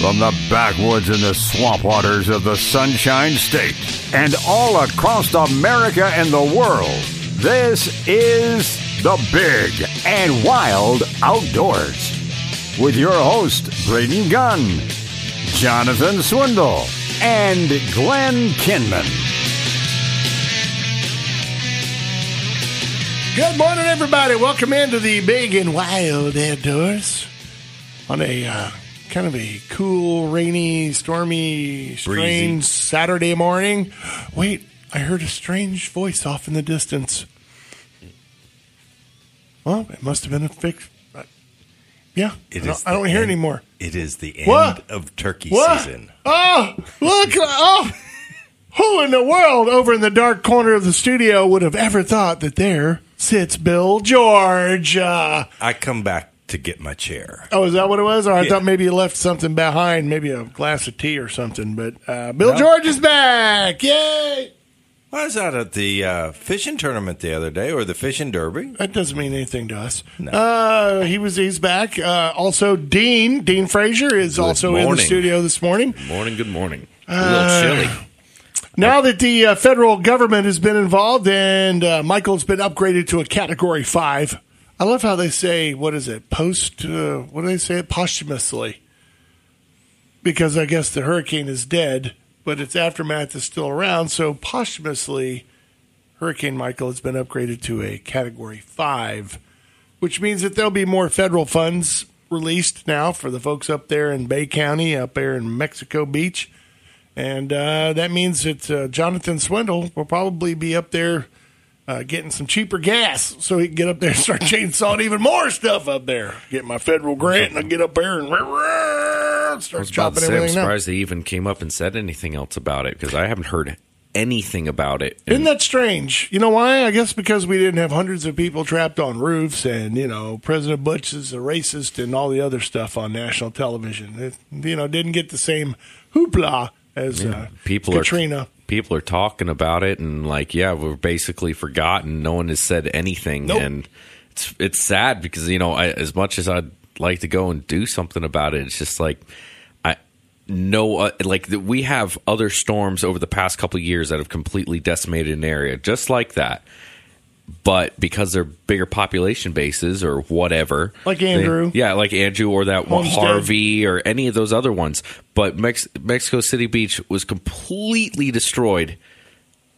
From the backwoods and the swamp waters of the Sunshine State and all across America and the world, this is the Big and Wild Outdoors. With your host, Braden Gunn, Jonathan Swindle, and Glenn Kinman. Good morning, everybody. Welcome into the big and wild outdoors on a uh, kind of a cool, rainy, stormy, strange Saturday morning. Wait, I heard a strange voice off in the distance. Well, it must have been a fix. uh, Yeah, It I don't, is I don't hear end- anymore. It is the end What? of turkey What? season. Oh, look! Oh, who in the world over in the dark corner of the studio would have ever thought that there sits Bill George? Uh, I come back to get my chair. oh, is that what it was? Or I Yeah. thought maybe you left something behind, maybe a glass of tea or something. But uh, Bill George is back! Yay! I was out at the uh, fishing tournament the other day, or the fishing derby. That doesn't mean anything to us. Uh, he was he's back. Uh, also, Dean Dean Frazier is also in the studio this morning. Morning, good morning. A Uh, little chilly. Now that the uh, federal government has been involved and uh, Michael's been upgraded to a Category Five, I love how they say what is it post? Uh, what do they say? Posthumously, because I guess the hurricane is dead, but its aftermath is still around. So posthumously, Hurricane Michael has been upgraded to a Category Five, which means that there'll be more federal funds released now for the folks up there in Bay County, up there in Mexico Beach. And uh, that means that uh, Jonathan Swindle will probably be up there uh, getting some cheaper gas so he can get up there and start chainsawing even more stuff up there. Get my federal grant and I'll get up there and I start chopping say, I'm everything down. surprised they even came up and said anything else about it because I haven't heard anything about it. Isn't that strange? You know why? I guess because we didn't have hundreds of people trapped on roofs and, you know, President Bush is a racist and all the other stuff on national television. It, you know, didn't get the same hoopla as uh, people Katrina. are people are talking about it and like, yeah, we're basically forgotten. No one has said anything, Nope. and it's it's sad because you know, I, as much as I'd like to go and do something about it, it's just like I no uh, like the, we have other storms over the past couple of years that have completely decimated an area just like that. But because they're bigger population bases or whatever, Like Andrew. they- yeah, like Andrew or that Homestead. Harvey or any of those other ones. But Mex- Mexico City Beach was completely destroyed,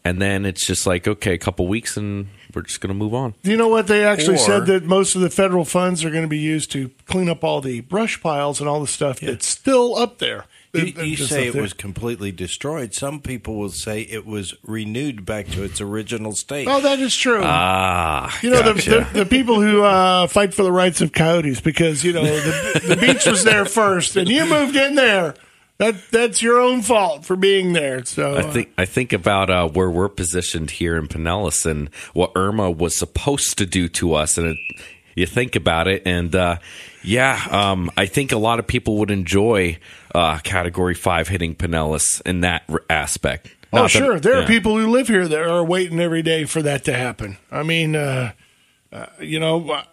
and then it's just like okay, a couple weeks and we're just going to move on. Do you know what they actually Or- said that most of the federal funds are going to be used to clean up all the brush piles and all the stuff that's still up there? You, you say it was completely destroyed. Some people will say it was renewed back to its original state. Oh, that is true. Ah, you know gotcha. the, the the people who uh, fight for the rights of coyotes because you know the, the beach was there first and you moved in there. That that's your own fault for being there. So I uh, think I think about uh, where we're positioned here in Pinellas and what Irma was supposed to do to us, and it, you think about it, and uh, yeah, um, I think a lot of people would enjoy uh, Category Five hitting Pinellas in that r- aspect. Oh, Not that- sure. There yeah. are people who live here that are waiting every day for that to happen. I mean, uh, uh, you know, uh,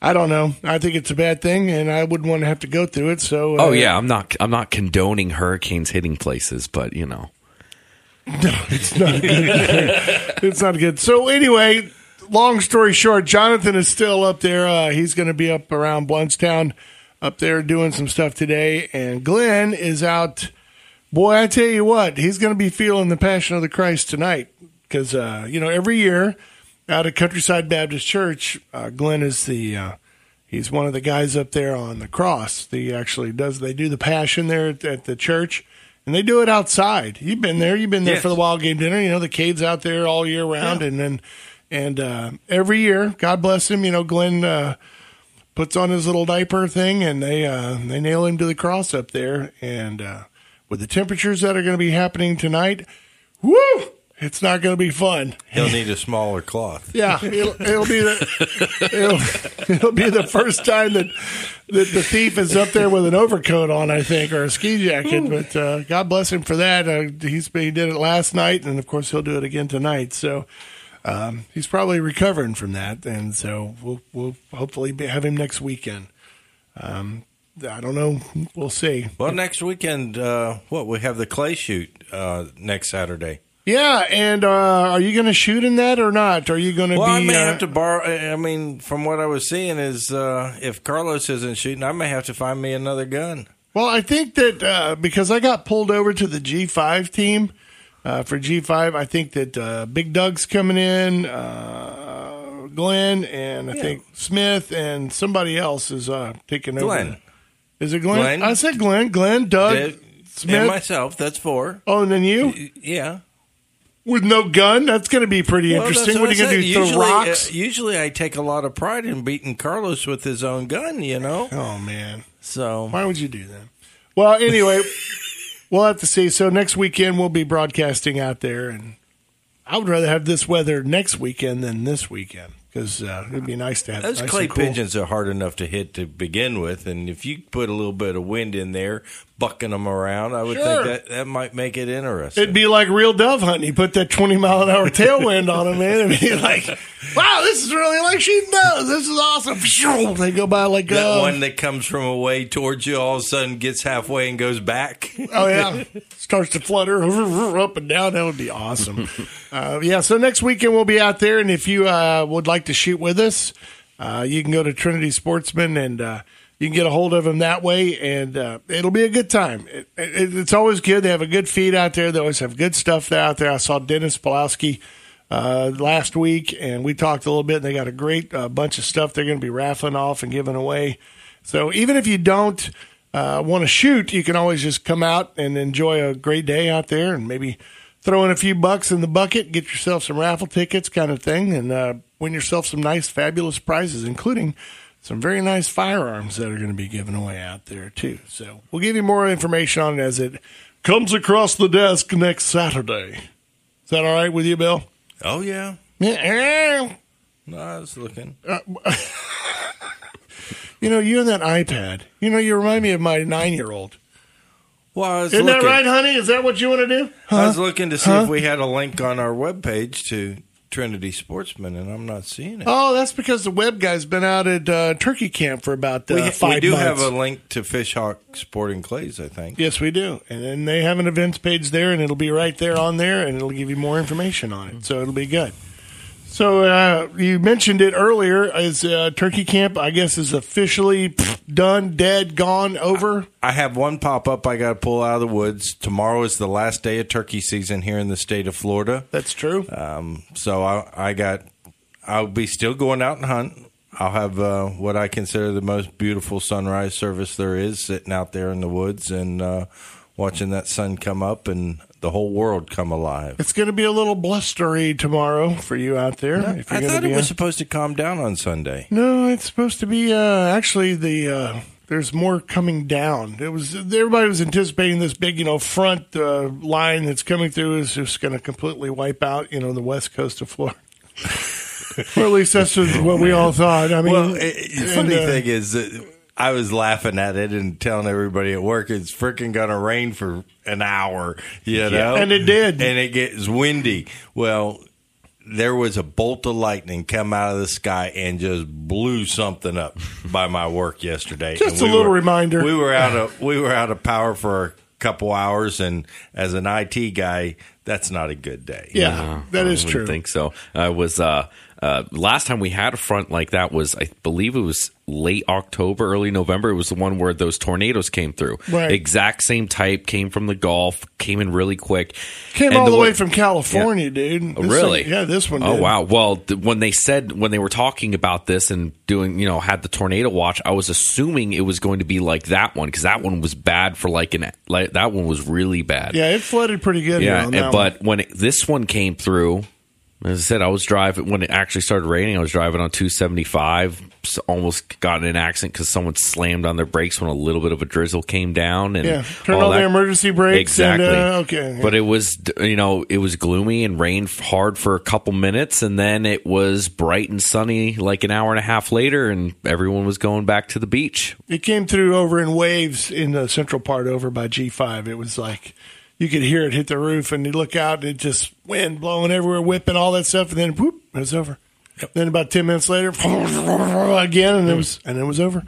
I don't know. I think it's a bad thing, and I wouldn't want to have to go through it. So, uh, Oh yeah, I'm not I'm not condoning hurricanes hitting places, but you know. no, it's not good. it's not good. So anyway, long story short, Jonathan is still up there. Uh, he's going to be up around Blountstown, up there doing some stuff today, and Glenn is out. Boy, I tell you what, he's going to be feeling the passion of the Christ tonight because uh, you know every year out at Countryside Baptist Church, uh, Glenn is the uh, he's one of the guys up there on the cross. He actually does they do the passion there at, at the church, and they do it outside. You've been there. You've been there Yes. for the wild game dinner. You know the caves out there all year round, and then and uh, every year, God bless him. You know Glenn. Uh, puts on his little diaper thing and they uh, they nail him to the cross up there. And uh, with the temperatures that are going to be happening tonight, woo, it's not going to be fun. He'll need a smaller cloth. Yeah, it'll, it'll be the it'll, it'll be the first time that that the thief is up there with an overcoat on, I think, or a ski jacket. But uh, God bless him for that. Uh, he's he did it last night, and of course he'll do it again tonight. So. Um, he's probably recovering from that, and so we'll we'll hopefully be, have him next weekend. Um, I don't know. We'll see. Well, next weekend, uh, what we have the clay shoot uh, next Saturday. Yeah, and uh, are you going to shoot in that or not? Are you going to Well, I be? may uh, have to borrow. I mean, from what I was seeing, is uh, if Carlos isn't shooting, I may have to find me another gun. Well, I think that uh, because I got pulled over to the G5 team uh, for G5, I think that uh, Big Doug's coming in, uh, Glenn, and I think Smith, and somebody else is uh, taking over. Glenn. Is it Glenn? Glenn. I said Glenn. Glenn, Doug, Dave, Smith. and myself. That's four. oh, and then you Yeah. with no gun. That's going to be pretty Well, interesting. what What are you going to do? Usually, Throw rocks? uh, usually, I take a lot of pride in beating Carlos with his own gun. You know, oh man. so Why would you do that? Well, anyway, we'll have to see. So next weekend we'll be broadcasting out there, and I would rather have this weather next weekend than this weekend because uh, it'd be nice to have those nice clay cool. pigeons are hard enough to hit to begin with, and if you put a little bit of wind in there, bucking them around, I would Sure. think that that might make it interesting. It'd be like real dove hunting. You put that twenty mile an hour tailwind on them, man. It'd be like, wow, this is really like shooting doves. This is awesome. They go by like that uh, one that comes from away towards you, all of a sudden gets halfway and goes back. Oh yeah, starts to flutter up and down. That would be awesome. uh, yeah. So next weekend we'll be out there, and if you uh, would like to shoot with us, uh, you can go to Trinity Sportsman and uh, you can get a hold of them that way, and uh, it'll be a good time. It, it, it's always good. They have a good feed out there. They always have good stuff out there. I saw Dennis Pulowski uh, last week, and we talked a little bit. And they got a great uh, bunch of stuff they're going to be raffling off and giving away. So even if you don't uh, want to shoot, you can always just come out and enjoy a great day out there, and maybe throw in a few bucks in the bucket, get yourself some raffle tickets, kind of thing, and uh, win yourself some nice, fabulous prizes, including some very nice firearms that are going to be given away out there too. So we'll give you more information on it as it comes across the desk next Saturday. Is that all right with you, Bill? oh yeah, Yeah. no, I was looking. You know, you and that iPad. You know, you remind me of my nine-year-old. Well, Isn't looking. that right, honey? Is that what you want to do? I was looking to see Huh? if we had a link on our webpage to Trinity Sportsman, and I'm not seeing it. Oh, that's because the web guy's been out at uh, Turkey Camp for about uh, we, five we do months. have a link to Fishhawk Sporting Clays, I think. Yes, we do. And then they have an events page there, and it'll be right there on there, and it'll give you more information on it. So it'll be good. So uh, you mentioned it earlier. Is uh, Turkey Camp? I guess is officially pff, done, dead, gone, over. I have one pop up I got to pull out of the woods. Tomorrow is the last day of turkey season here in the state of Florida. That's true. Um, so I, I got, I'll be still going out and hunt. I'll have uh, what I consider the most beautiful sunrise service there is, sitting out there in the woods and uh, watching that sun come up and the whole world come alive. It's going to be a little blustery tomorrow for you out there. if you're I thought it was supposed to calm down on Sunday. No, it's supposed to be uh, actually the. Uh, there's more coming down. It was everybody was anticipating this big, you know, front uh, line that's coming through is just going to completely wipe out, you know, the west coast of Florida. or at least that's just what we all thought. I mean, Well, it, the funny and, uh, thing is that I was laughing at it and telling everybody at work it's freaking gonna rain for an hour, you know, and it did. and it gets windy. Well, there was a bolt of lightning come out of the sky and just blew something up by my work yesterday. Just And a little were- reminder. We were out of we were out of power for a couple hours, and as an IT guy, that's not a good day. yeah, that I is wouldn't true. think so. I was uh, uh, last time we had a front like that was I believe it was late October, early November. It was the one where those tornadoes came through. Right. Exact same type came from the Gulf, came in really quick. Came And all the, way way- from California, dude. This really? thing- yeah, this one. Oh wow! Well, th- when they said when they were talking about this and doing, you know, had the tornado watch, I was assuming it was going to be like that one because that one was bad for like an like that one was really bad. Yeah, it flooded pretty good. Yeah, on and- but when it, this one came through, as I said, I was driving when it actually started raining. I was driving on 275, almost got in an accident because someone slammed on their brakes when a little bit of a drizzle came down. And Yeah, turn all on that. the emergency brakes. and, Exactly. uh, okay, But it was, you know, it was gloomy and rained hard for a couple minutes, and then it was bright and sunny like an hour and a half later, and everyone was going back to the beach. It came through over in waves in the central part over by G5. It was like you could hear it hit the roof, and you look out, and it just wind blowing everywhere, whipping all that stuff, and then whoop, it was over. Then about ten minutes later, again, and it was and it was over.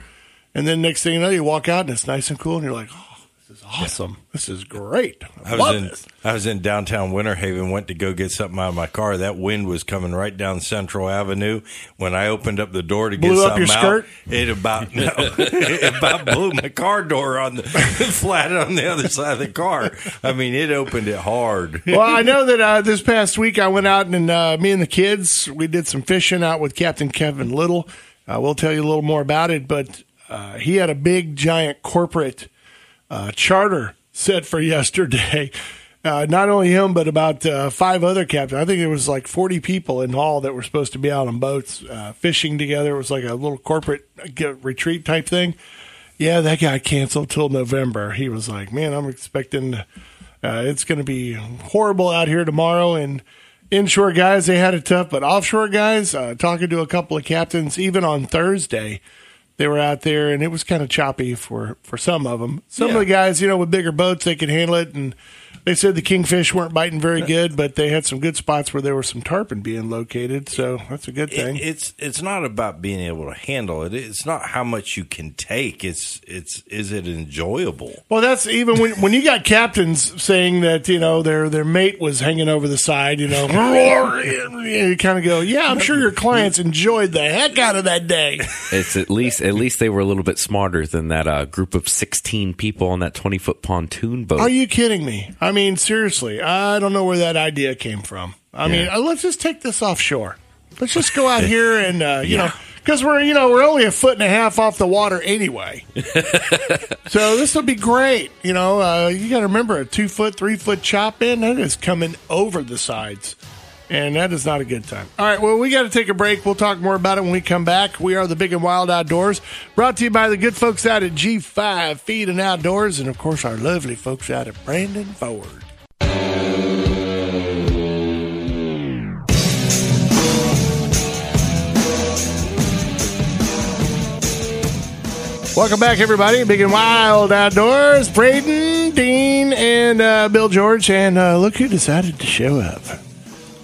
And then next thing you know, you walk out and it's nice and cool, and you're like, oh, this is awesome. This is great. I, I was love in this. I was in downtown Winter Haven. Went to go get something out of my car. That wind was coming right down Central Avenue. When I opened up the door to get Blew up something out, it about no, it about blew my car door on the flat on the other side of the car. I mean, it opened it hard. well, I know that uh, this past week I went out and uh, me and the kids we did some fishing out with Captain Kevin Little. Uh, we'll tell you a little more about it, but uh, he had a big giant corporate uh, charter set for yesterday. Uh, not only him, but about uh, five other captains. I think there was like forty people in all that were supposed to be out on boats uh, fishing together. It was like a little corporate uh, retreat type thing. Yeah, that got canceled till November. He was like, "Man, I'm expecting uh, it's going to be horrible out here tomorrow." And inshore guys, they had it tough, but offshore guys, uh, talking to a couple of captains, even on Thursday, they were out there, and it was kind of choppy for for some of them. Some of the guys, you know, with bigger boats, they could handle it, and they said the kingfish weren't biting very good, but they had some good spots where there were some tarpon being located, so that's a good thing. It, it's it's not about being able to handle it. It's not how much you can take. It's it's is it enjoyable? Well, that's even when when you got captains saying that you know their their mate was hanging over the side, you know, you kind of go, yeah, I'm sure your clients enjoyed the heck out of that day. It's at least at least they were a little bit smarter than that uh, group of sixteen people on that twenty foot pontoon boat. Are you kidding me? I mean, seriously, I don't know where that idea came from. I mean, uh, let's just take this offshore. Let's just go out here and uh, you know. Because we're you know we're only a foot and a half off the water anyway, so this will be great. You know, uh, you got to remember a two foot, three foot chop in that is coming over the sides, and that is not a good time. All right, well we got to take a break. We'll talk more about it when we come back. We are the Big and Wild Outdoors, brought to you by the good folks out at G5 Feed and Outdoors, and of course our lovely folks out at Brandon Ford. Welcome back, everybody. Big and Wild Outdoors. Braden, Dean, and uh, Bill George. And uh, look who decided to show up.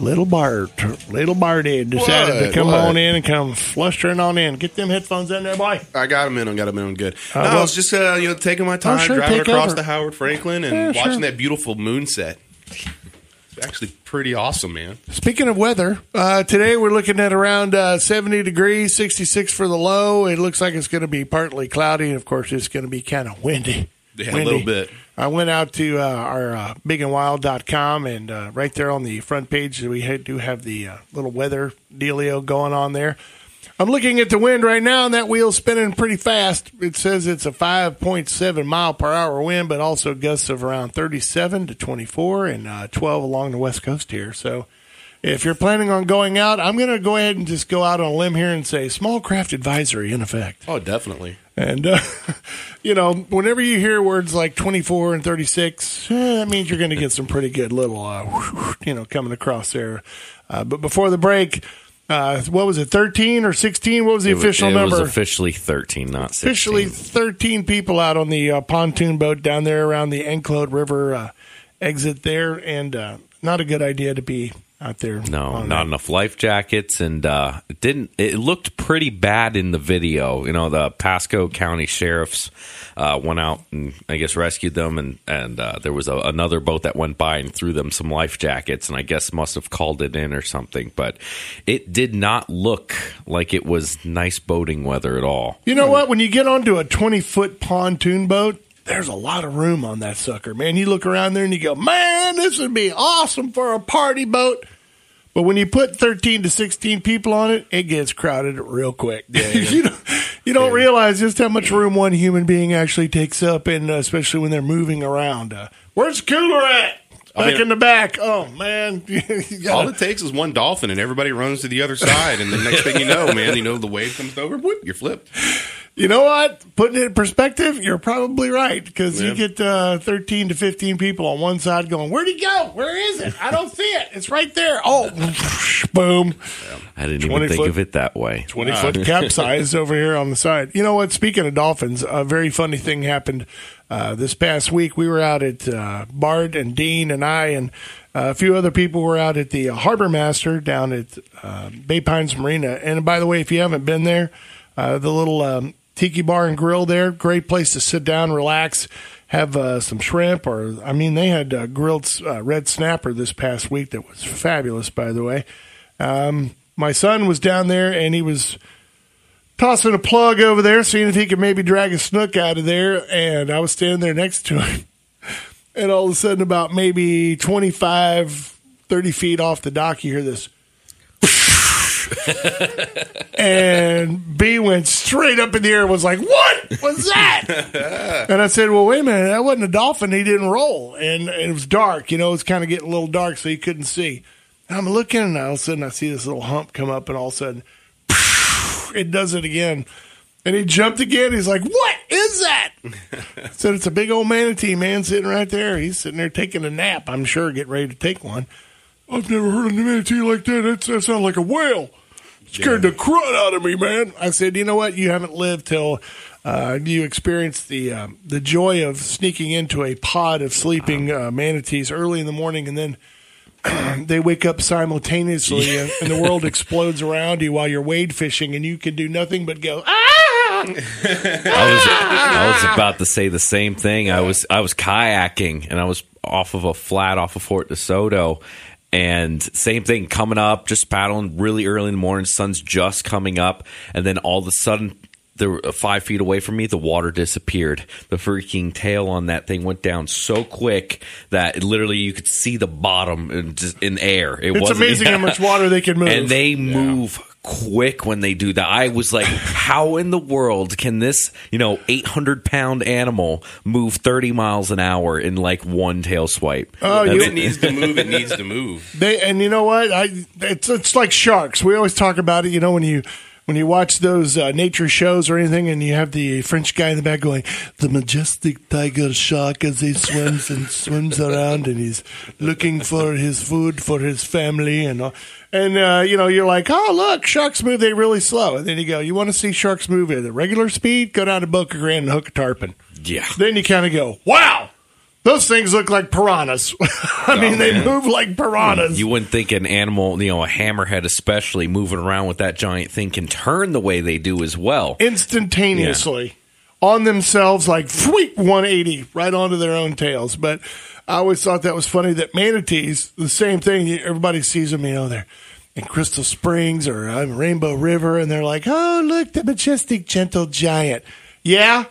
Little Bart. Little Barty decided to come What? on in and come flustering on in. Get them headphones in there, boy. I got them in. I got them in good. Uh, no, well- I was just uh, you know taking my time, sure, driving across over. the Howard Frankland and Yeah, watching sure. that beautiful moon set. It's actually pretty awesome, man. Speaking of weather, uh, today we're looking at around uh, 70 degrees, 66 for the low. It looks like it's going to be partly cloudy, and of course, it's going to be kind of windy. Yeah, a little bit. I went out to uh, our uh, bigandwild.com, and uh, right there on the front page, we do have the uh, little weather dealio going on there. I'm looking at the wind right now, and that wheel's spinning pretty fast. It says it's a 5.7 mile per hour wind, but also gusts of around 37 to 24 and uh, 12 along the west coast here. So if you're planning on going out, I'm going to go ahead and just go out on a limb here and say small craft advisory in effect. Oh, definitely. And, uh, you know, whenever you hear words like 24 and 36, eh, that means you're going to get some pretty good little, uh, you know, coming across there. Uh, but before the break, uh, what was it, 13 or 16? What was the It official it number? was officially thirteen, not 16. officially 13 people out on the uh, pontoon boat down there around the Anclote River uh, exit there. And uh, not a good idea to be out there. No, not enough life jackets, and uh, it didn't. It looked pretty bad in the video. You know, the Pasco County sheriffs uh, went out and I guess rescued them, and and uh, there was a, another boat that went by and threw them some life jackets, and I guess must have called it in or something. But it did not look like it was nice boating weather at all. You know what? When you get onto a 20 foot pontoon boat, there's a lot of room on that sucker, man. You look around there and you go, man, this would be awesome for a party boat. But when you put 13 to 16 people on it, it gets crowded real quick. you don't, you don't realize just how much room one human being actually takes up, and uh, especially when they're moving around. Uh, where's the cooler at? Back mean- in the back. Oh, man. All gotta- it takes is one dolphin, and everybody runs to the other side. And the next thing you know, man, you know the wave comes over, whoop, you're flipped. You know what? Putting it in perspective, you're probably right because you get uh, 13 to 15 people on one side going, Where'd he go? Where is it? I don't see it. It's right there. Oh, boom. I didn't even think foot- of it that way. 20 foot capsize over here on the side. You know what? Speaking of dolphins, a very funny thing happened uh, this past week. We were out at uh, Bart and Dean and I and uh, a few other people were out at the uh, Harbor Master down at uh, Bay Pines Marina. And by the way, if you haven't been there, uh, the little um, Tiki Bar and Grill there. Great place to sit down, relax, have uh, some shrimp, or I mean, they had uh, grilled uh, red snapper this past week that was fabulous, by the way. Um, my son was down there and he was tossing a plug over there, seeing if he could maybe drag a snook out of there. And I was standing there next to him. And all of a sudden, about maybe 25, 30 feet off the dock, you hear this. and B went straight up in the air and was like, What was that? and I said, Well, wait a minute. That wasn't a dolphin. He didn't roll. And it was dark. You know, it was kind of getting a little dark, so he couldn't see. And I'm looking, and all of a sudden, I see this little hump come up, and all of a sudden, it does it again. And he jumped again. He's like, "What is that?" I said, "It's a big old manatee man sitting right there. He's sitting there taking a nap. I'm sure, getting ready to take one." I've never heard of a manatee like that. That's, that sounds like a whale. Scared the crud out of me, man. I said, "You know what? You haven't lived till uh, you experience the um, the joy of sneaking into a pod of sleeping uh, manatees early in the morning, and then." they wake up simultaneously and, and the world explodes around you while you're wade fishing and you can do nothing but go ah I was I was about to say the same thing. I was I was kayaking and I was off of a flat off of Fort DeSoto. And same thing, coming up, just paddling really early in the morning. Sun's just coming up, and then all of a sudden, the uh, five feet away from me, the water disappeared. The freaking tail on that thing went down so quick that literally you could see the bottom in, just in air. It it's wasn't- amazing how much water they can move and they move quick when they do that. I was like, how in the world can this, you know, 800 pound animal move 30 miles an hour in like one tail swipe? Oh, you- it needs to move, it needs to move. They and you know what? I it's it's like sharks. We always talk about it. You know when you when you watch those uh, nature shows or anything, and you have the French guy in the back going, "The majestic tiger shark as he swims and swims around, and he's looking for his food for his family," and all. and uh, you know you're like, "Oh look, sharks move they really slow," and then you go, "You want to see sharks move at a regular speed? Go down to Boca Grande and hook a tarpon." Yeah. Then you kind of go, "Wow." Those things look like piranhas. I mean, oh, they move like piranhas. You wouldn't think an animal, you know, a hammerhead especially, moving around with that giant thing can turn the way they do as well. instantaneously on themselves, like sweep 180 right onto their own tails. But I always thought that was funny that manatees, the same thing. Everybody sees them, you know, they're in Crystal Springs or Rainbow River, and they're like, "Oh, look, the majestic, gentle giant." Yeah,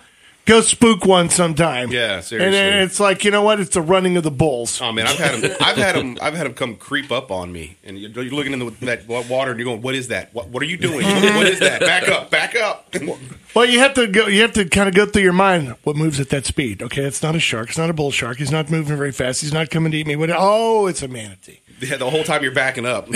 go spook one sometime. Yeah, And seriously. then it's like, you know what? It's the running of the bulls. Oh man, I've had them. I've had them. I've had them come creep up on me, and you're, you're looking in the, that water, and you're going, "What is that? What, what are you doing? what is that? Back up! Back up!" Well, you have to go. You have to kind of go through your mind what moves at that speed. Okay, it's not a shark. It's not a bull shark. He's not moving very fast. He's not coming to eat me. What? Oh, it's a manatee. Yeah, the whole time you're backing up.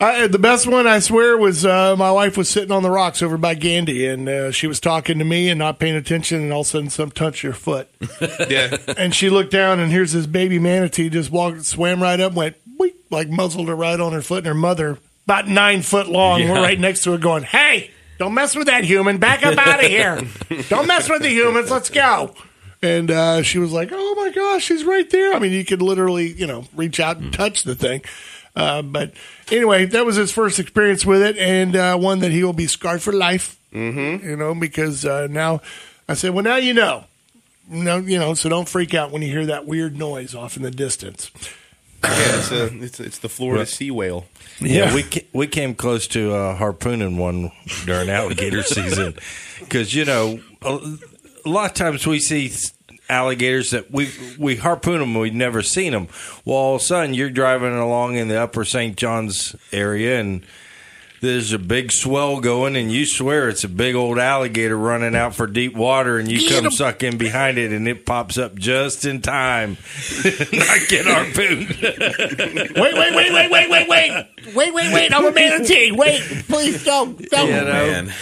I, the best one, I swear, was uh, my wife was sitting on the rocks over by Gandy, and uh, she was talking to me and not paying attention, and all of a sudden, some touched her foot, Yeah, and she looked down, and here's this baby manatee just walked, swam right up, went "Boink," like muzzled her right on her foot, and her mother, about nine foot long, Yeah. were right next to her, going, "Hey, don't mess with that human. Back up out of here. don't mess with the humans. Let's go." And uh, she was like, "Oh my gosh, she's right there." I mean, you could literally, you know, reach out and touch the thing. Uh, but anyway, that was his first experience with it, and uh, one that he will be scarred for life. Mm-hmm. You know, because uh, now I said, "Well, now you know." No, you know, so don't freak out when you hear that weird noise off in the distance. yeah. It's, a, it's, it's the Florida sea whale. Yeah, we ca- we came close to uh, harpooning one during alligator season because you know a, a lot of times we see alligators that we we harpoon them we've never seen them. Well, all of a sudden you're driving along in the Upper St. John's area and. There's a big swell going, and you swear it's a big old alligator running out for deep water, and you come suck in behind it, and it pops up just in time. I get harpooned. Wait, wait, wait, wait, wait, wait, wait, wait, wait, wait! I'm a manatee. Wait, please don't, don't. You know? Man.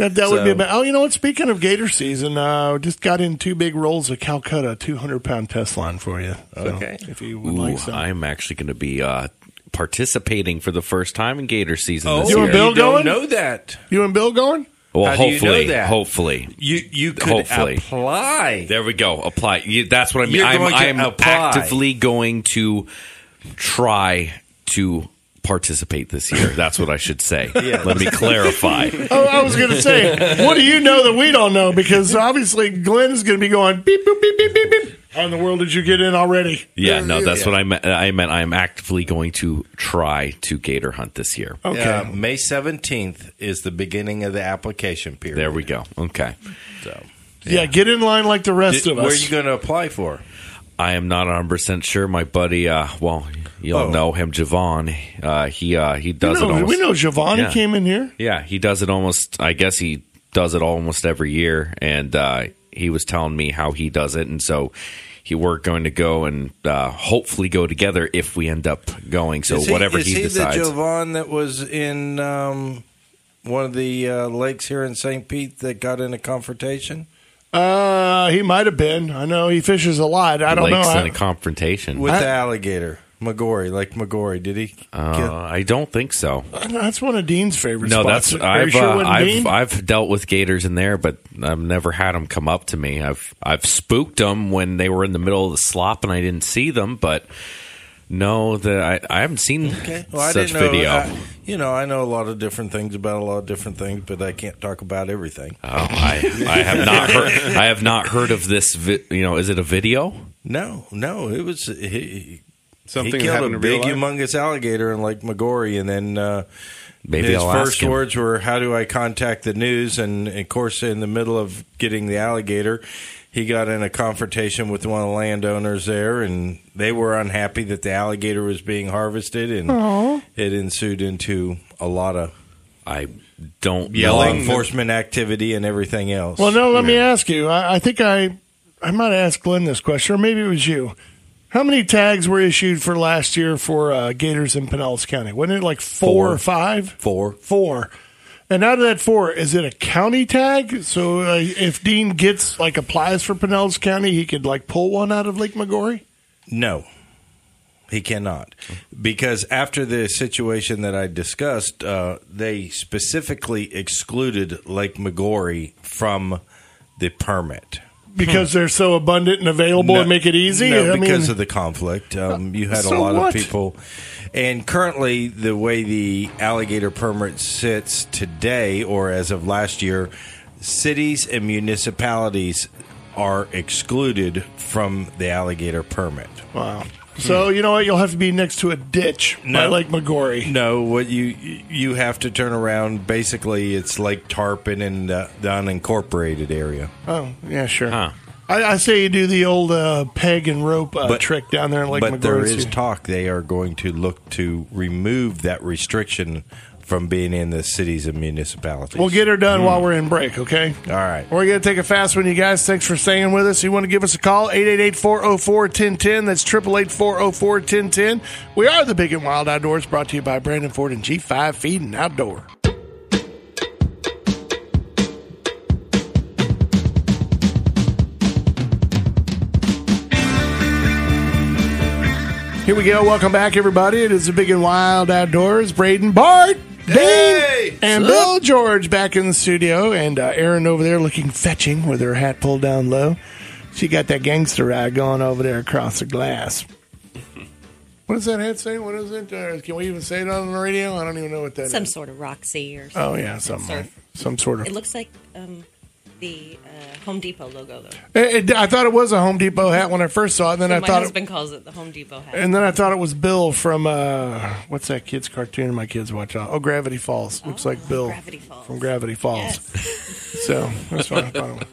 That, that would be about. Oh, you know what? Speaking of gator season, uh, just got in two big rolls of Calcutta, 200 pound Teflon for you. So, Okay. If you would Ooh, like some. I'm actually going to be uh, participating for the first time in Gator season Oh, this You year. and Bill you don't going? know that. You and Bill going? well, How do you know hopefully, that? hopefully. You you could Hopefully. apply. There we go. Apply. You, that's what I mean. You're I'm, going to I'm apply. actively going to try to participate this year. That's what I should say. Let me clarify. Oh, I was going to say, what do you know that we don't know? Because obviously Glenn is going to be going beep, boop, beep, beep, beep, beep. How in the world did you get in already? Yeah, no, that's what I meant. I meant I am actively going to try to gator hunt this year. Okay. Uh, May 17th is the beginning of the application period. There we go. Okay. So, yeah. get in line like the rest Did- of us. where are you going to apply for? I am not 100% sure. My buddy, uh, well, you'll Oh. know him, Javon. Uh, he uh, he does we, it know, almost. we know Giovanni Yeah. came in here. Yeah, he does it almost. I guess he does it almost every year, and uh, he was telling me how he does it, and so he we're going to go and uh, hopefully go together if we end up going. So is he, whatever is he, he decides. the Jovan that was in um, one of the uh, lakes here in St. Pete that got in a confrontation Uh, he might have been. I know he fishes a lot. I don't Lakes know. in a confrontation. with I- the alligator? Maggiore, like Maggiore. Did he? uh, I don't think so. that's one of Dean's favorite No, spots. that's I've sure uh, I've? I've dealt with gators in there, but I've never had them come up to me. I've I've spooked them when they were in the middle of the slop and I didn't see them, but no, that I, I haven't seen Well, I such know. video. I- you know, I know a lot of different things about a lot of different things, but I can't talk about everything. Oh, I, I have not heard. I have not heard of this. Vi- you know, is it a video? No, no, it was he, Something he killed happened a big, humongous alligator in Lake Maggiore, and then uh, Maybe his I'll first ask him. words were, "How do I contact the news?" And of course, in the middle of getting the alligator, he got in a confrontation with one of the landowners there, and they were unhappy that the alligator was being harvested, and it ensued into a lot of I don't law Yelling. enforcement activity and everything else. well, no. Let me ask you. I, I think I I might ask Glenn this question, or maybe it was you. How many tags were issued for last year for uh, gators in Pinellas County? Wasn't it like four, Four. or five? four. Four. And out of that four, is it a county tag? So uh, if Dean gets like applies for Pinellas County, he could like pull one out of Lake Maggiore. No, he cannot. Because after the situation that I discussed, uh, they specifically excluded Lake Maggiore from the permit. Because they're so abundant and available No- and make it easy. No, I because mean, of the conflict. Um, you had So a lot what? of people. And currently, the way the alligator permit sits today, or as of last year, cities and municipalities are excluded from the alligator permit. wow. So you know what? You'll have to be next to a ditch by No. Lake Maggiore. No, what you you have to turn around. Basically, it's Lake Tarpon in the, the unincorporated area. Oh, yeah, sure. Huh. I, I say you do the old uh, peg and rope uh, But- trick down there in Lake but Maggiore. there is talk they are going to look to remove that restriction from being in the cities and municipalities. We'll get her done while we're in break, okay? All right. We're going to take a fast one, you guys. Thanks for staying with us. You want to give us a call? 888-404-1010. That's 888-404-1010. We are the Big and Wild Outdoors, brought to you by Brandon Ford and G5 Feed and Outdoor. Here we go. Welcome back, everybody. It is the Big and Wild Outdoors. Braden Bart, Dean, and Bill George back in the studio, and uh, Erin over there looking fetching with her hat pulled down low. She got that gangster ride going over there across the glass. What does that hat say? What is it? Uh, can we even say it on the radio? I don't even know what that is. Some sort of Roxy or something. Oh yeah, something Surf. like some sort of. It looks like um, the uh, Home Depot logo, though. It- it- I thought it was a Home Depot hat when I first saw it. And then So I my thought, it, husband calls it the Home Depot hat. and then I thought it was Bill from uh, what's that kid's cartoon? My kids watch. Oh, Gravity Falls. Looks like Bill Gravity Falls. from Gravity Falls. Yes. So that's what I thought it.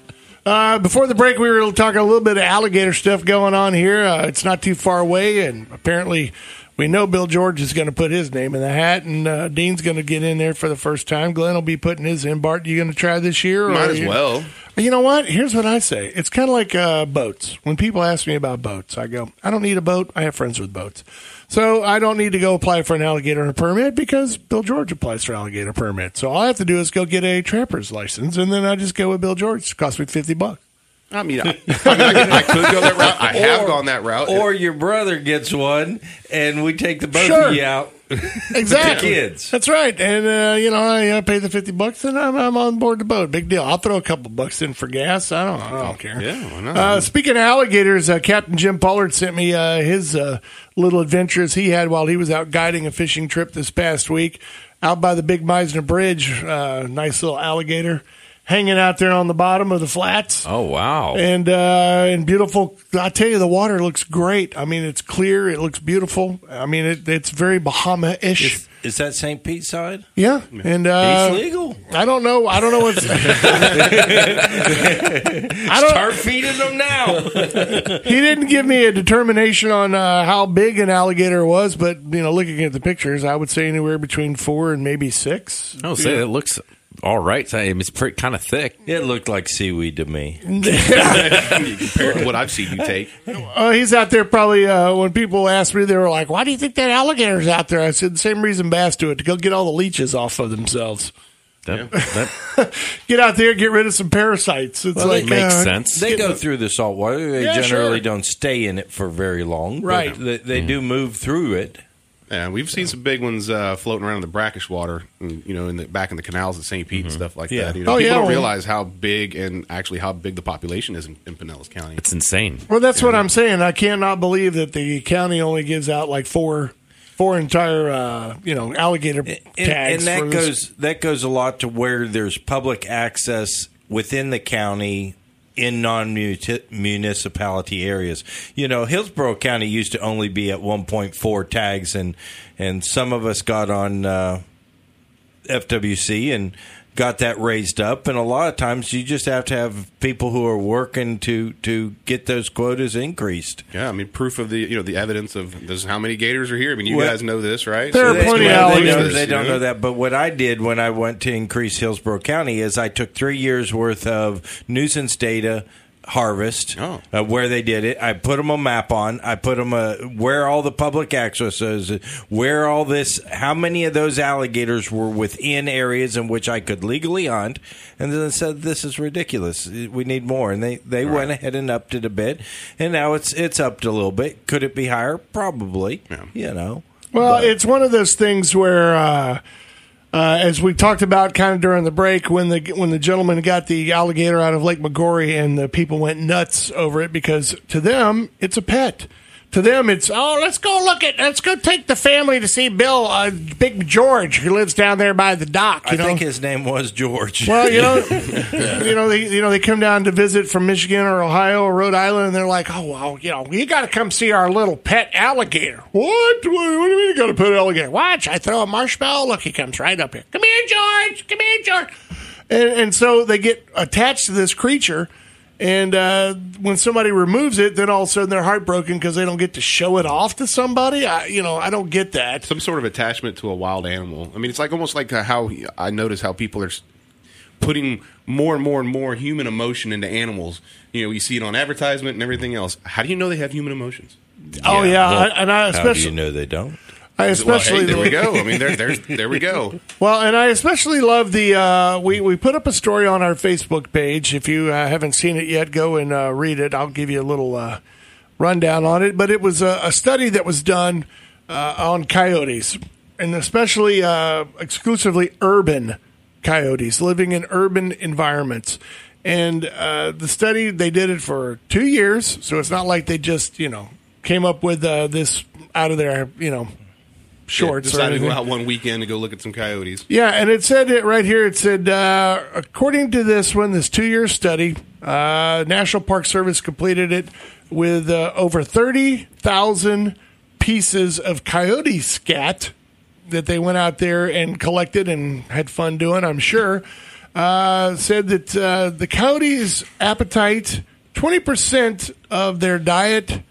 Uh, before the break, we were talking a little bit of alligator stuff going on here. Uh, it's not too far away, and apparently, we know Bill George is going to put his name in the hat, and uh, Dean's going to get in there for the first time. Glenn will be putting his in. Bart, you going to try this year? or Might as you- well. You know what? Here's what I say. It's kind of like uh, boats. When people ask me about boats, I go, I don't need a boat. I have friends with boats. So I don't need to go apply for an alligator permit because Bill George applies for alligator permit. So all I have to do is go get a trapper's license, and then I just go with Bill George. It costs me 50 bucks. I mean, I, I, mean, I, could, I could go that route. I have Or- gone that route. Or your brother gets one, and we take the both Sure. of you out. Exactly. kids. That's right. And, uh, you know, I uh, pay the 50 bucks and I'm, I'm on board the boat. Big deal. I'll throw a couple bucks in for gas. I don't, I don't care. Yeah, why not? Uh, speaking of alligators, uh, Captain Jim Pollard sent me uh, his uh, little adventures he had while he was out guiding a fishing trip this past week. Out by the Big Meisner Bridge, uh, nice little alligator hanging out there on the bottom of the flats. Oh wow! and uh, and beautiful. I tell you, the water looks great. I mean, it's clear. It looks beautiful. I mean, it, it's very Bahama-ish. Is, is that St. Pete side? yeah, and uh, It's legal. I don't know. I don't know what's. I don't. Start feeding them now. He didn't give me a determination on uh, how big an alligator was, but you know, looking at the pictures, I would say anywhere between four and maybe six. I would say it looks all right. I mean, it's pretty kind of thick. it looked like seaweed to me. compared to what I've seen you take. Uh, he's out there probably. Uh, when people asked me, they were like, "Why do you think that alligator's out there?" I said, "The same reason bass do it to go get all the leeches off of themselves. That, that Get out there, and get rid of some parasites." It's Well, like it makes uh, sense. They go through the salt water. They Yeah, generally sure. don't stay in it for very long. but Right. They, they do move through it. Yeah, we've seen some big ones uh, floating around in the brackish water, and, you know, in the back in the canals at St. Pete and stuff like Yeah. that. You know, Oh, people yeah, don't well- realize how big and actually how big the population is in, in Pinellas County. it's insane. Well, that's what I'm saying. I cannot believe that the county only gives out like four, four entire, uh, you know, alligator And, tags. and for that this. goes that goes a lot to where there's public access within the county in non-municipality areas. You know, Hillsborough County used to only be at 1.4 tags, and and some of us got on uh, FWC and got that raised up. And a lot of times, you just have to have people who are working to to get those quotas increased. Yeah, I mean, proof of the you know the evidence of this is how many gators are here. I mean, you Well, guys know this, right? there are that's plenty why of they they, do don't, they don't know that. But what I did when I went to increase Hillsborough County is I took three years worth of nuisance data harvest Oh. uh, where they did it. I put them a map on. I put them a, where all the public access is, where all this, how many of those alligators were within areas in which I could legally hunt, and then said this is ridiculous. We need more, and they they went ahead and upped it a bit, and now it's it's upped a little bit. Could it be higher? Probably. Yeah. You know. Well, But- it's one of those things where, uh, uh, as we talked about kind of during the break, when the when the gentleman got the alligator out of Lake Maggiore and the people went nuts over it because to them it's a pet. To them, it's oh, let's go look at, let's go take the family to see Bill, uh, Big George, who lives down there by the dock. I know? think his name was George. Well, you know, you know, they you know they come down to visit from Michigan or Ohio or Rhode Island, and they're like, "Oh, well, you know, you got to come see our little pet alligator." What? What, what do you mean you got a pet alligator? Watch, I throw a marshmallow. Look, he comes right up here. Come here, George. Come here, George. And and so they get attached to this creature. And uh, when somebody removes it, then all of a sudden they're heartbroken because they don't get to show it off to somebody. I, you know, I don't get that. some sort of attachment to a wild animal. I mean, it's like almost like uh, how I notice how people are putting more and more and more human emotion into animals. You know, you see it on advertisement and everything else. How do you know they have human emotions? Oh yeah, well, I, and I How do especially you know they don't? I Well, especially hey, there we go. I mean, there, there's, there we go. Well, and I especially love the uh, we we put up a story on our Facebook page. If you uh, haven't seen it yet, go and uh, read it. I'll give you a little uh, rundown on it. But it was a, a study that was done uh, on coyotes, and especially uh, exclusively urban coyotes living in urban environments. And uh, the study they did it for two years, so it's not like they just you know came up with uh, this out of their you know shorts. or Decided to go out one weekend to go look at some coyotes. Yeah, and it said it right here. It said, uh, according to this one, this two-year study, uh, National Park Service completed it with uh, over thirty thousand pieces of coyote scat that they went out there and collected and had fun doing. I'm sure. Uh, said that uh, the coyotes' appetite, twenty percent of their diet,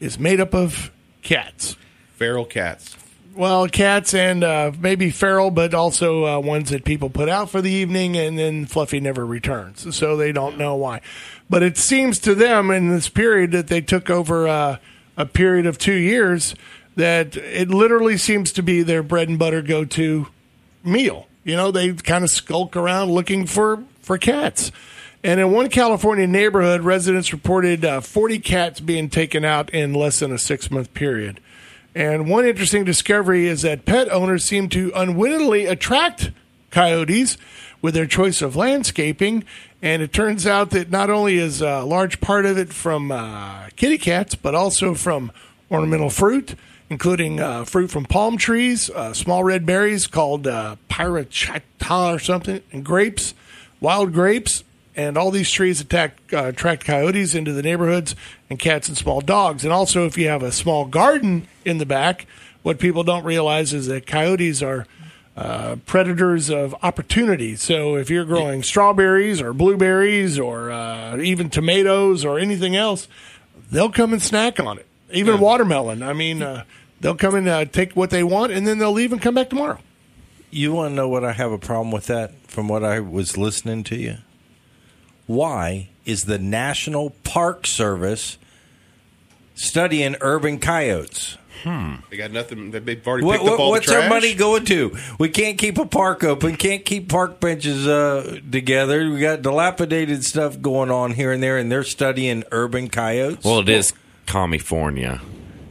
is made up of cats. Feral cats. Well, cats and uh, maybe feral, but also uh, ones that people put out for the evening, and then Fluffy never returns, so they don't know why. But it seems to them in this period that they took over uh, a period of two years that it literally seems to be their bread and butter go to meal. You know, they kind of skulk around looking for, for cats. And in one California neighborhood, residents reported uh, 40 cats being taken out in less than a six month period. And one interesting discovery is that pet owners seem to unwittingly attract coyotes with their choice of landscaping. And it turns out that not only is a large part of it from uh, kitty cats, but also from ornamental fruit, including uh, fruit from palm trees, uh, small red berries called uh, pyrachita or something, and grapes, wild grapes. And all these trees attack, uh, attract coyotes into the neighborhoods and cats and small dogs. And also, if you have a small garden in the back, what people don't realize is that coyotes are uh, predators of opportunity. So if you're growing strawberries or blueberries or uh, even tomatoes or anything else, they'll come and snack on it. Even watermelon. I mean, uh, they'll come and uh, take what they want, and then they'll leave and come back tomorrow. You want to know what I have a problem with that from what I was listening to you? Why is the National Park Service studying urban coyotes? They got nothing. They've already What, picked up all what's the trash. our money going to? We can't keep a park open, can't keep park benches uh, together. We got dilapidated stuff going on here and there, and they're studying urban coyotes. Well, it is California.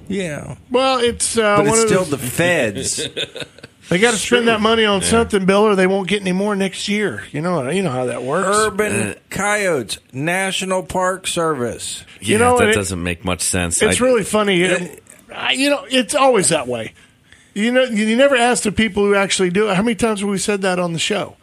yeah, Well, it's uh, but one it's of still the, the feds. they got to spend that money on something, Bill, or they won't get any more next year. You know, you know how that works. urban uh, coyotes, National Park Service. You yeah, know, that it- doesn't make much sense. It's I- really funny. It- um, I- you know, it's always that way. You know, you never ask the people who actually do it. How many times have we said that on the show?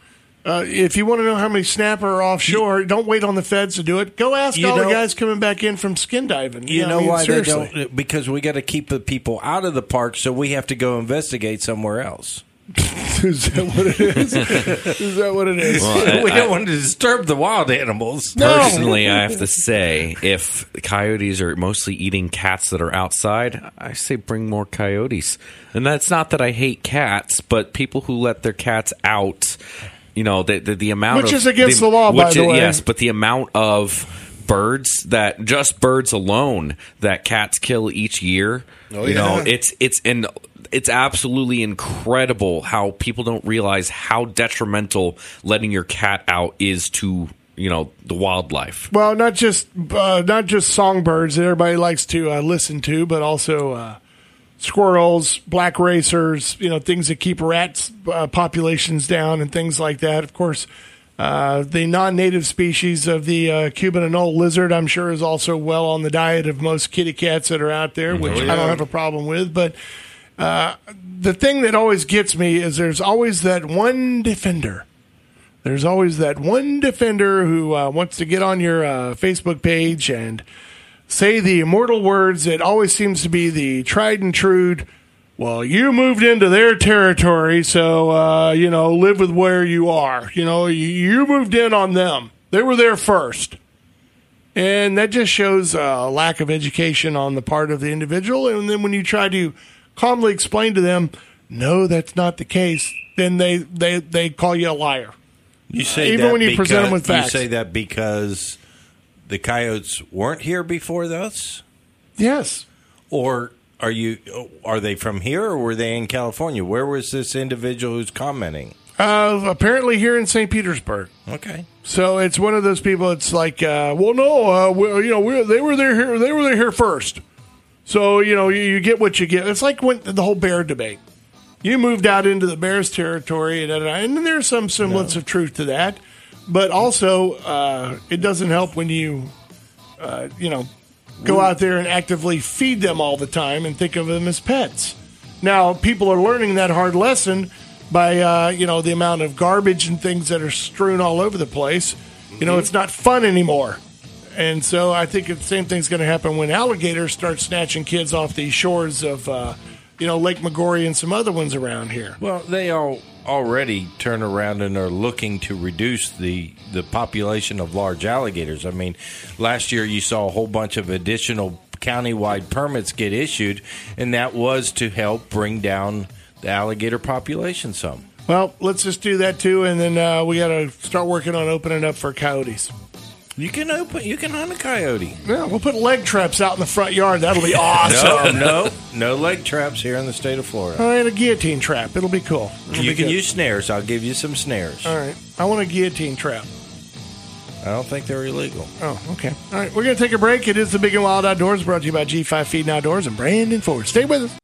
Uh, if you want to know how many snapper are offshore, don't wait on the feds to do it. Go ask You all the guys coming back in from skin diving. You Yeah, know I mean, why seriously. they don't? Because we got to keep the people out of the park, so we have to go investigate somewhere else. is that what it is? is that what it is? Well, I- we I- don't want to disturb the wild animals. No. Personally, I have to say, if coyotes are mostly eating cats that are outside, I say bring more coyotes. And that's not that I hate cats, but people who let their cats out, you know, the the, the amount Which of is against the law, by which the way. Yes, but the amount of birds that just birds alone that cats kill each year, Oh, you know, it's it's and it's absolutely incredible how people don't realize how detrimental letting your cat out is to you know the wildlife. Well, not just uh, not just songbirds that everybody likes to uh, listen to, but also uh, squirrels, black racers, you know, things that keep rats uh, populations down and things like that. Of course, uh, the non-native species of the uh, Cuban anole lizard, I'm sure, is also well on the diet of most kitty cats that are out there, which I don't have a problem with. But uh, the thing that always gets me is there's always that one defender. There's always that one defender who uh, wants to get on your uh, Facebook page and say the immortal words It always seems to be the tried and true. Well, you moved into their territory, so uh, you know live with where you are. You know, you, you moved in on them. They were there first, and that just shows a lack of education on the part of the individual. And then when you try to calmly explain to them, no, that's not the case, then they they they call you a liar. You say Even when you present them with facts. You say that because the coyotes weren't here before us, Yes. or are you? Are they from here, or were they in California? Where was this individual who's commenting? Uh, apparently here in St. Petersburg. Okay, So it's one of those people. It's like, uh, well, no, uh, we, you know, we, they were there here. They were there here first. So you know, you, you get what you get. It's like when the whole bear debate. You moved out into the bears' territory, and, and there's some semblance of truth to that. But also, uh, it doesn't help when you, uh, you know, go out there and actively feed them all the time and think of them as pets. Now, people are learning that hard lesson by uh, you know the amount of garbage and things that are strewn all over the place. You know, it's not fun anymore. And so I think the same thing's going to happen when alligators start snatching kids off the shores of, uh, you know, Lake Maggiore and some other ones around here. well, they all already turn around and are looking to reduce the the population of large alligators. I mean, last year you saw a whole bunch of additional countywide permits get issued, and that was to help bring down the alligator population some. Well, let's just do that too, and then uh, we got to start working on opening up for coyotes. You can open. You can hunt a coyote. Yeah, we'll put leg traps out in the front yard. That'll be awesome. No, no, no leg traps here in the state of Florida. Oh, All right, a guillotine trap. It'll be cool. It'll You be can good. use snares. I'll give you some snares. All right, I want a guillotine trap. I don't think they're illegal. Oh, okay. All right, we're going to take a break. It is the Big and Wild Outdoors brought to you by G5 Feed Outdoors and Brandon Ford. Stay with us.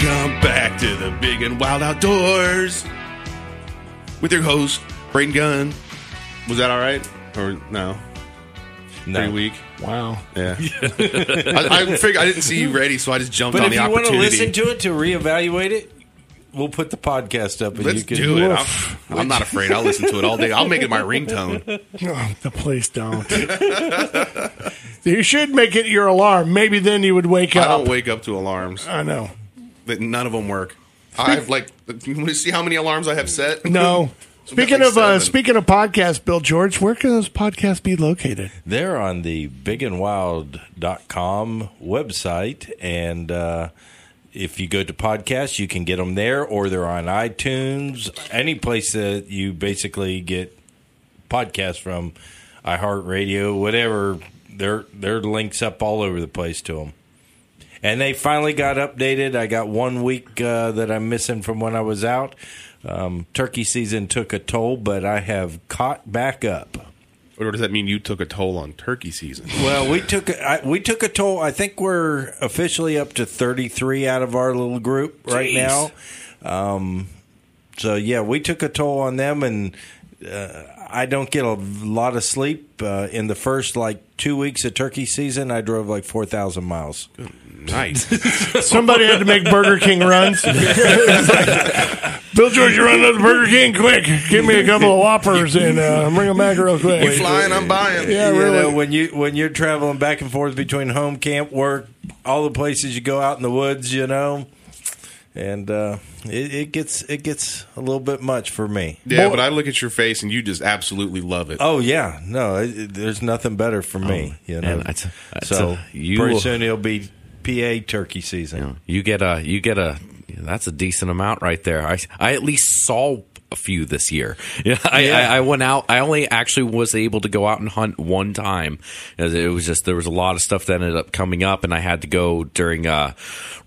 Welcome back to the Big and Wild Outdoors with your host, Braden Gunn. Was that all right? Or no? No. Pretty weak. Wow. Yeah. I, I figured I didn't see you ready, so I just jumped But on if the you want to listen to it to reevaluate it, we'll put the podcast up and Let's you can do it. I'm, I'm not afraid. I'll listen to it all day. I'll make it my ringtone. Oh, please don't. you should make it your alarm. Maybe then you would wake I up. I don't wake up to alarms. I know. But none of them work. I have like. You want to see how many alarms I have set? No. Speaking like of uh, speaking of podcasts, Bill George, where can those podcasts be located? They're on the bigandwild.com website. And uh, if you go to podcasts, you can get them there, or they're on iTunes, any place that you basically get podcasts from, iHeartRadio, whatever. There, there are links up all over the place to them. And they finally got updated. I got one week uh, that I'm missing from when I was out. Um, turkey season took a toll, but I have caught back up. Or does that mean you took a toll on turkey season? Well, we took a- I, we took a toll. I think we're officially up to 33 out of our little group right Jeez. now. Um, so yeah, we took a toll on them, and uh, I don't get a lot of sleep. Uh, in the first like two weeks of turkey season, I drove like 4,000 miles. Nice. Somebody had to make Burger King runs. Bill George, you run another Burger King quick. Give me a couple of Whoppers and uh, bring them back real quick. you flying? I'm buying. Yeah, you really. know, when you when you're traveling back and forth between home, camp, work, all the places you go out in the woods, you know, and uh, it, it gets it gets a little bit much for me. Yeah, but I look at your face and you just absolutely love it. Oh yeah, no, it, it- there's nothing better for me. you know, and it's- it's so a- you pretty will- soon it'll be PA turkey season. You, you get a you get a that's a decent amount right there. I I at least saw a few this year. Yeah, I, Yeah. I, I went out. I only actually was able to go out and hunt one time. As It was just there was a lot of stuff that ended up coming up, and I had to go during uh,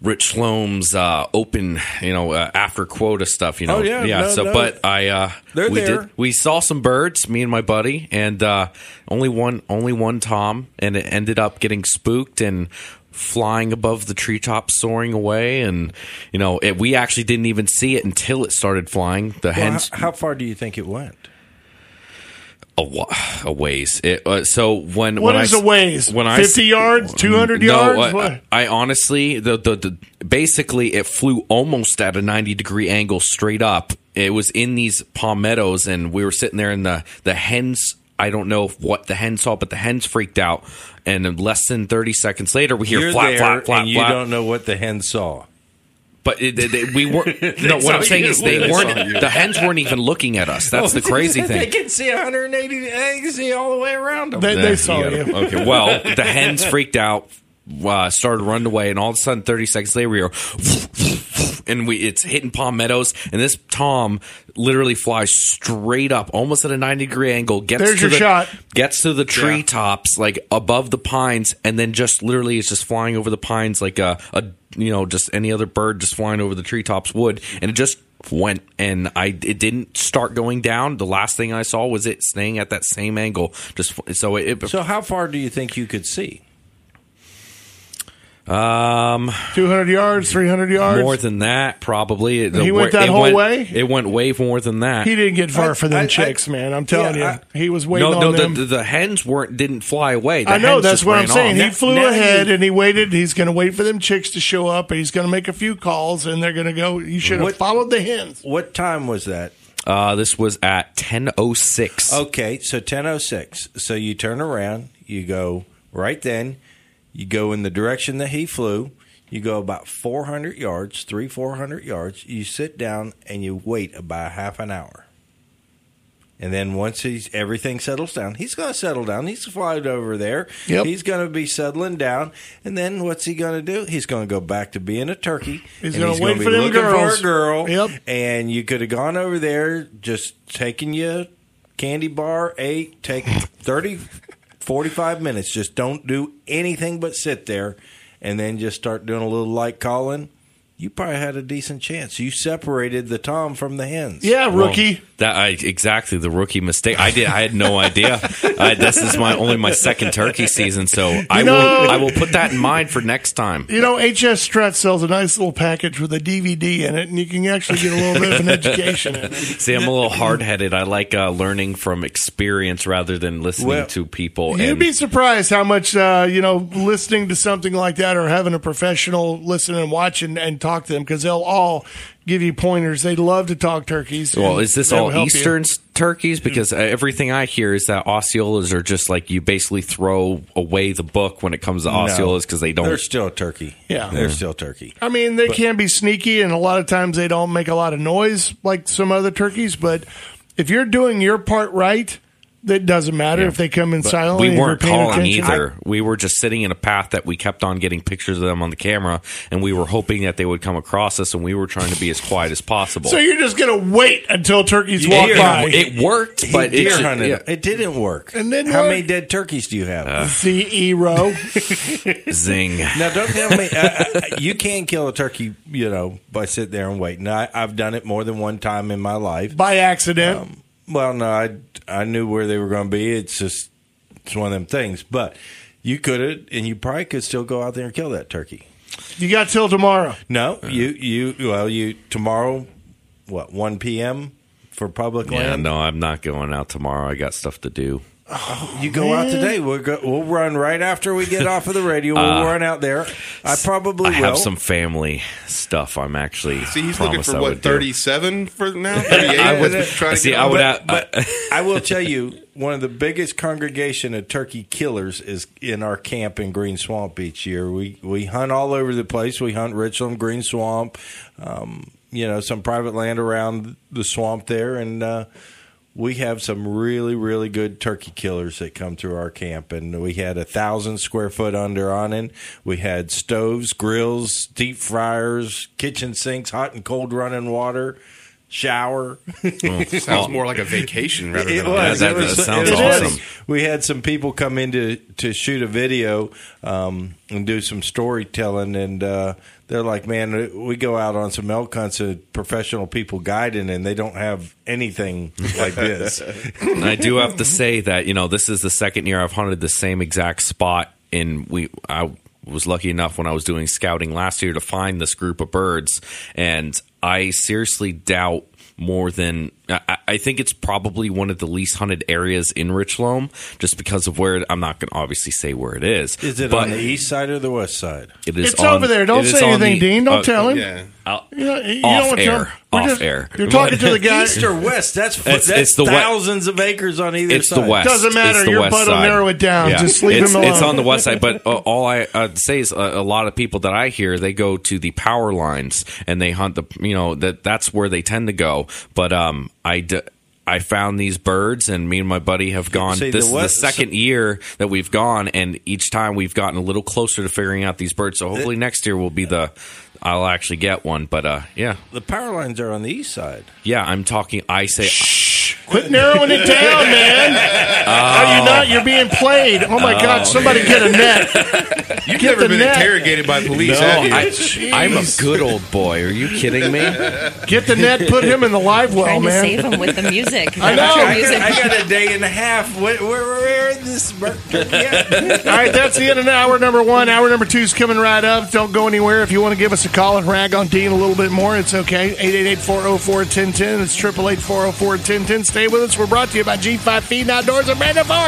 Richloam's uh, open, you know, uh, after quota stuff. You know, Oh, yeah, no, So, no. but I uh, They're we there. did we saw some birds, me and my buddy, and uh, only one only one tom, and it ended up getting spooked and flying above the treetops, soaring away, and you know it, we actually didn't even see it until it started flying. The Well, hens how, how far do you think it went? a, wa- a ways. It, uh, so when What when is I, a ways? When I 50 yards? 200 no, yards? I, I honestly, the, the the basically it flew almost at a ninety degree angle straight up. It was in these palmettos, and we were sitting there, and the the hens. I don't know what the hens saw, but the hens freaked out. And less than thirty seconds later, we hear You're flap, there, flap, flap, and you flap. don't know what the hen saw. But it, it- it- we weren't. no, what I'm saying you. is they They saw weren't. you. The hens weren't even looking at us. That's the crazy thing. They thing. can see 180. They can see all the way around them. They, Yeah, they saw gotta- you. Okay, well, the hens freaked out, uh, started running away, and all of a sudden, thirty seconds later, we are, and we it's hitting palmettos, and this tom literally flies straight up, almost at a ninety degree angle. Gets There's to your the, shot. Gets to the treetops, like above the pines, and then just literally is just flying over the pines like a, a you know just any other bird just flying over the treetops would, and it just went and I it didn't start going down. The last thing I saw was it staying at that same angle. Just so it, So how far do you think you could see? Um 200 yards, 300 yards. more than that probably. It- He went that whole went- way? It went way more than that. he didn't get far I- for them I- I- chicks, man. I'm telling Yeah, you. he was waiting no, on no, the, them. the, the hens weren't didn't fly away. The I know that's what I'm saying. off. He flew now ahead you- and he waited. He's going to wait for them chicks to show up. and He's going to make a few calls, and they're going to go. You should have followed the hens. What time was that? Uh, this was at ten oh six. Okay, so 10:06. So you turn around, you go right then, you go in the direction that he flew. You go about 400 yards, 3 400 yards. You sit down and you wait about half an hour. And then once he's everything settles down, he's going to settle down. He's flying over there. Yep. He's going to be settling down. And then what's he going to do? He's going to go back to being a turkey. He's gonna wait be for them girls. for girl. Yep. And you could have gone over there, just taking you candy bar, ate, take 30, 45 minutes. Just don't do anything but sit there and then just start doing a little light calling. You probably had a decent chance. You separated the tom from the hens. Yeah, rookie. That I exactly the rookie mistake. I did. I had no idea. I, this is my only my second turkey season, so I know- will. I will put that in mind for next time. You know, HS Strut sells a nice little package with a DVD in it, and you can actually get a little bit of an education in it. See, I'm a little hard headed. I like uh, learning from experience rather than listening Well, to people. You'd and be surprised how much uh, you know listening to something like that or having a professional listen and watch and, and talk to them because they'll all give you pointers. They love to talk turkeys. well, is this all help you. Eastern turkeys? Because uh, everything I hear is that Osceolas are just like you basically throw away the book when it comes to Osceolas because they don't. They're still turkey. Yeah. they're still turkey. I mean, they can be sneaky, and a lot of times they don't make a lot of noise like some other turkeys. But if you're doing your part right, that doesn't matter if they come in silently. we weren't calling attention. either. we were just sitting in a path that we kept on getting pictures of them on the camera, and we were hoping that they would come across us, and we were trying to be as quiet as possible. So you're just gonna wait until turkeys You walk hear by. it worked, He but deer it, hunted. yeah, It didn't work. It didn't How work? many dead turkeys do you have? Zero. zing. now, don't tell me uh, uh, you can't kill a turkey. You know, by sitting there and waiting. I, I've done it more than one time in my life. by accident. Um, well, no, I I knew where they were going to be. It's just it's one of them things. But you could have, and you probably could still go out there and kill that turkey. you got till tomorrow. No, you you well you tomorrow, what one p.m. for public Yeah, land. no, I'm not going out tomorrow. I got stuff to do. You go out today. We'll go, we'll run right after we get off of the radio. We'll run out there. I probably I will. have some family stuff. I'm actually See, he's looking for I what would do. thirty-seven for now. Thirty-eight. I would- That's trying to See, get I on. would but, but I will tell you, one of the biggest congregation of turkey killers is in our camp in Green Swamp each year. We we hunt all over the place. We hunt Richloam, Green Swamp, um, you know, some private land around the swamp there, and uh, we have some really really good turkey killers that come through our camp. And we had a thousand square foot under awning. We had stoves, grills, deep fryers, kitchen sinks, hot and cold running water. Shower, Sounds more like a vacation rather it than a was. that- it was. that sounds it was. awesome. We had some people come in to, to shoot a video um, and do some storytelling, and uh, they're like, "Man, we go out on some elk hunts with professional people guiding, and they don't have anything like this." And I do have to say that you know this is the second year I've hunted the same exact spot, and we I was lucky enough when I was doing scouting last year to find this group of birds, and I seriously doubt more than I, I think it's probably one of the least hunted areas in Richloam, just because of where I'm not going to obviously say where it is. Is it on the east side or the west side? It is It's on- over there. Don't say anything, the- Dean. Don't uh, tell him. Yeah. I'll- You know, you Off don't want to air. tell him. We're Off just- air. You're talking to the guy. East or west? That's It's- that's it's the we- thousands of acres on either It's side. the west. Doesn't matter. It's the Your west butt will narrow it down. Just leave it's, him alone. It's on the west side, but uh, all I uh, say is a, a lot of people that I hear they go to the power lines and they hunt the you know that that's where they tend to go. But um, I. D- I found these birds, and me and my buddy have gone. See, the this is the second year that we've gone, and each time we've gotten a little closer to figuring out these birds. So hopefully next year will be the. I'll actually get one, but uh, yeah, The power lines are on the east side. yeah. I'm talking. I say Quit narrowing it down, man. Are you not? You're being played. Oh my God! Oh, somebody get a net. You've Get never been net. interrogated by police, no. have you? I, I'm a good old boy. Are you kidding me? Get the net. Put him in the live well, Trying to man. save him with the music. I know. I music. got, I got a day and a half. Where, where, where is this bird turkey at? All right, that's the end of hour number one. Hour number two is coming right up. Don't go anywhere. If you want to give us a call and rag on Dean a little bit more, it's okay. 888-404-1010. It's 888-404-1010. Stay with us. We're brought to you by G5 Feed Outdoors and Brandon Ford.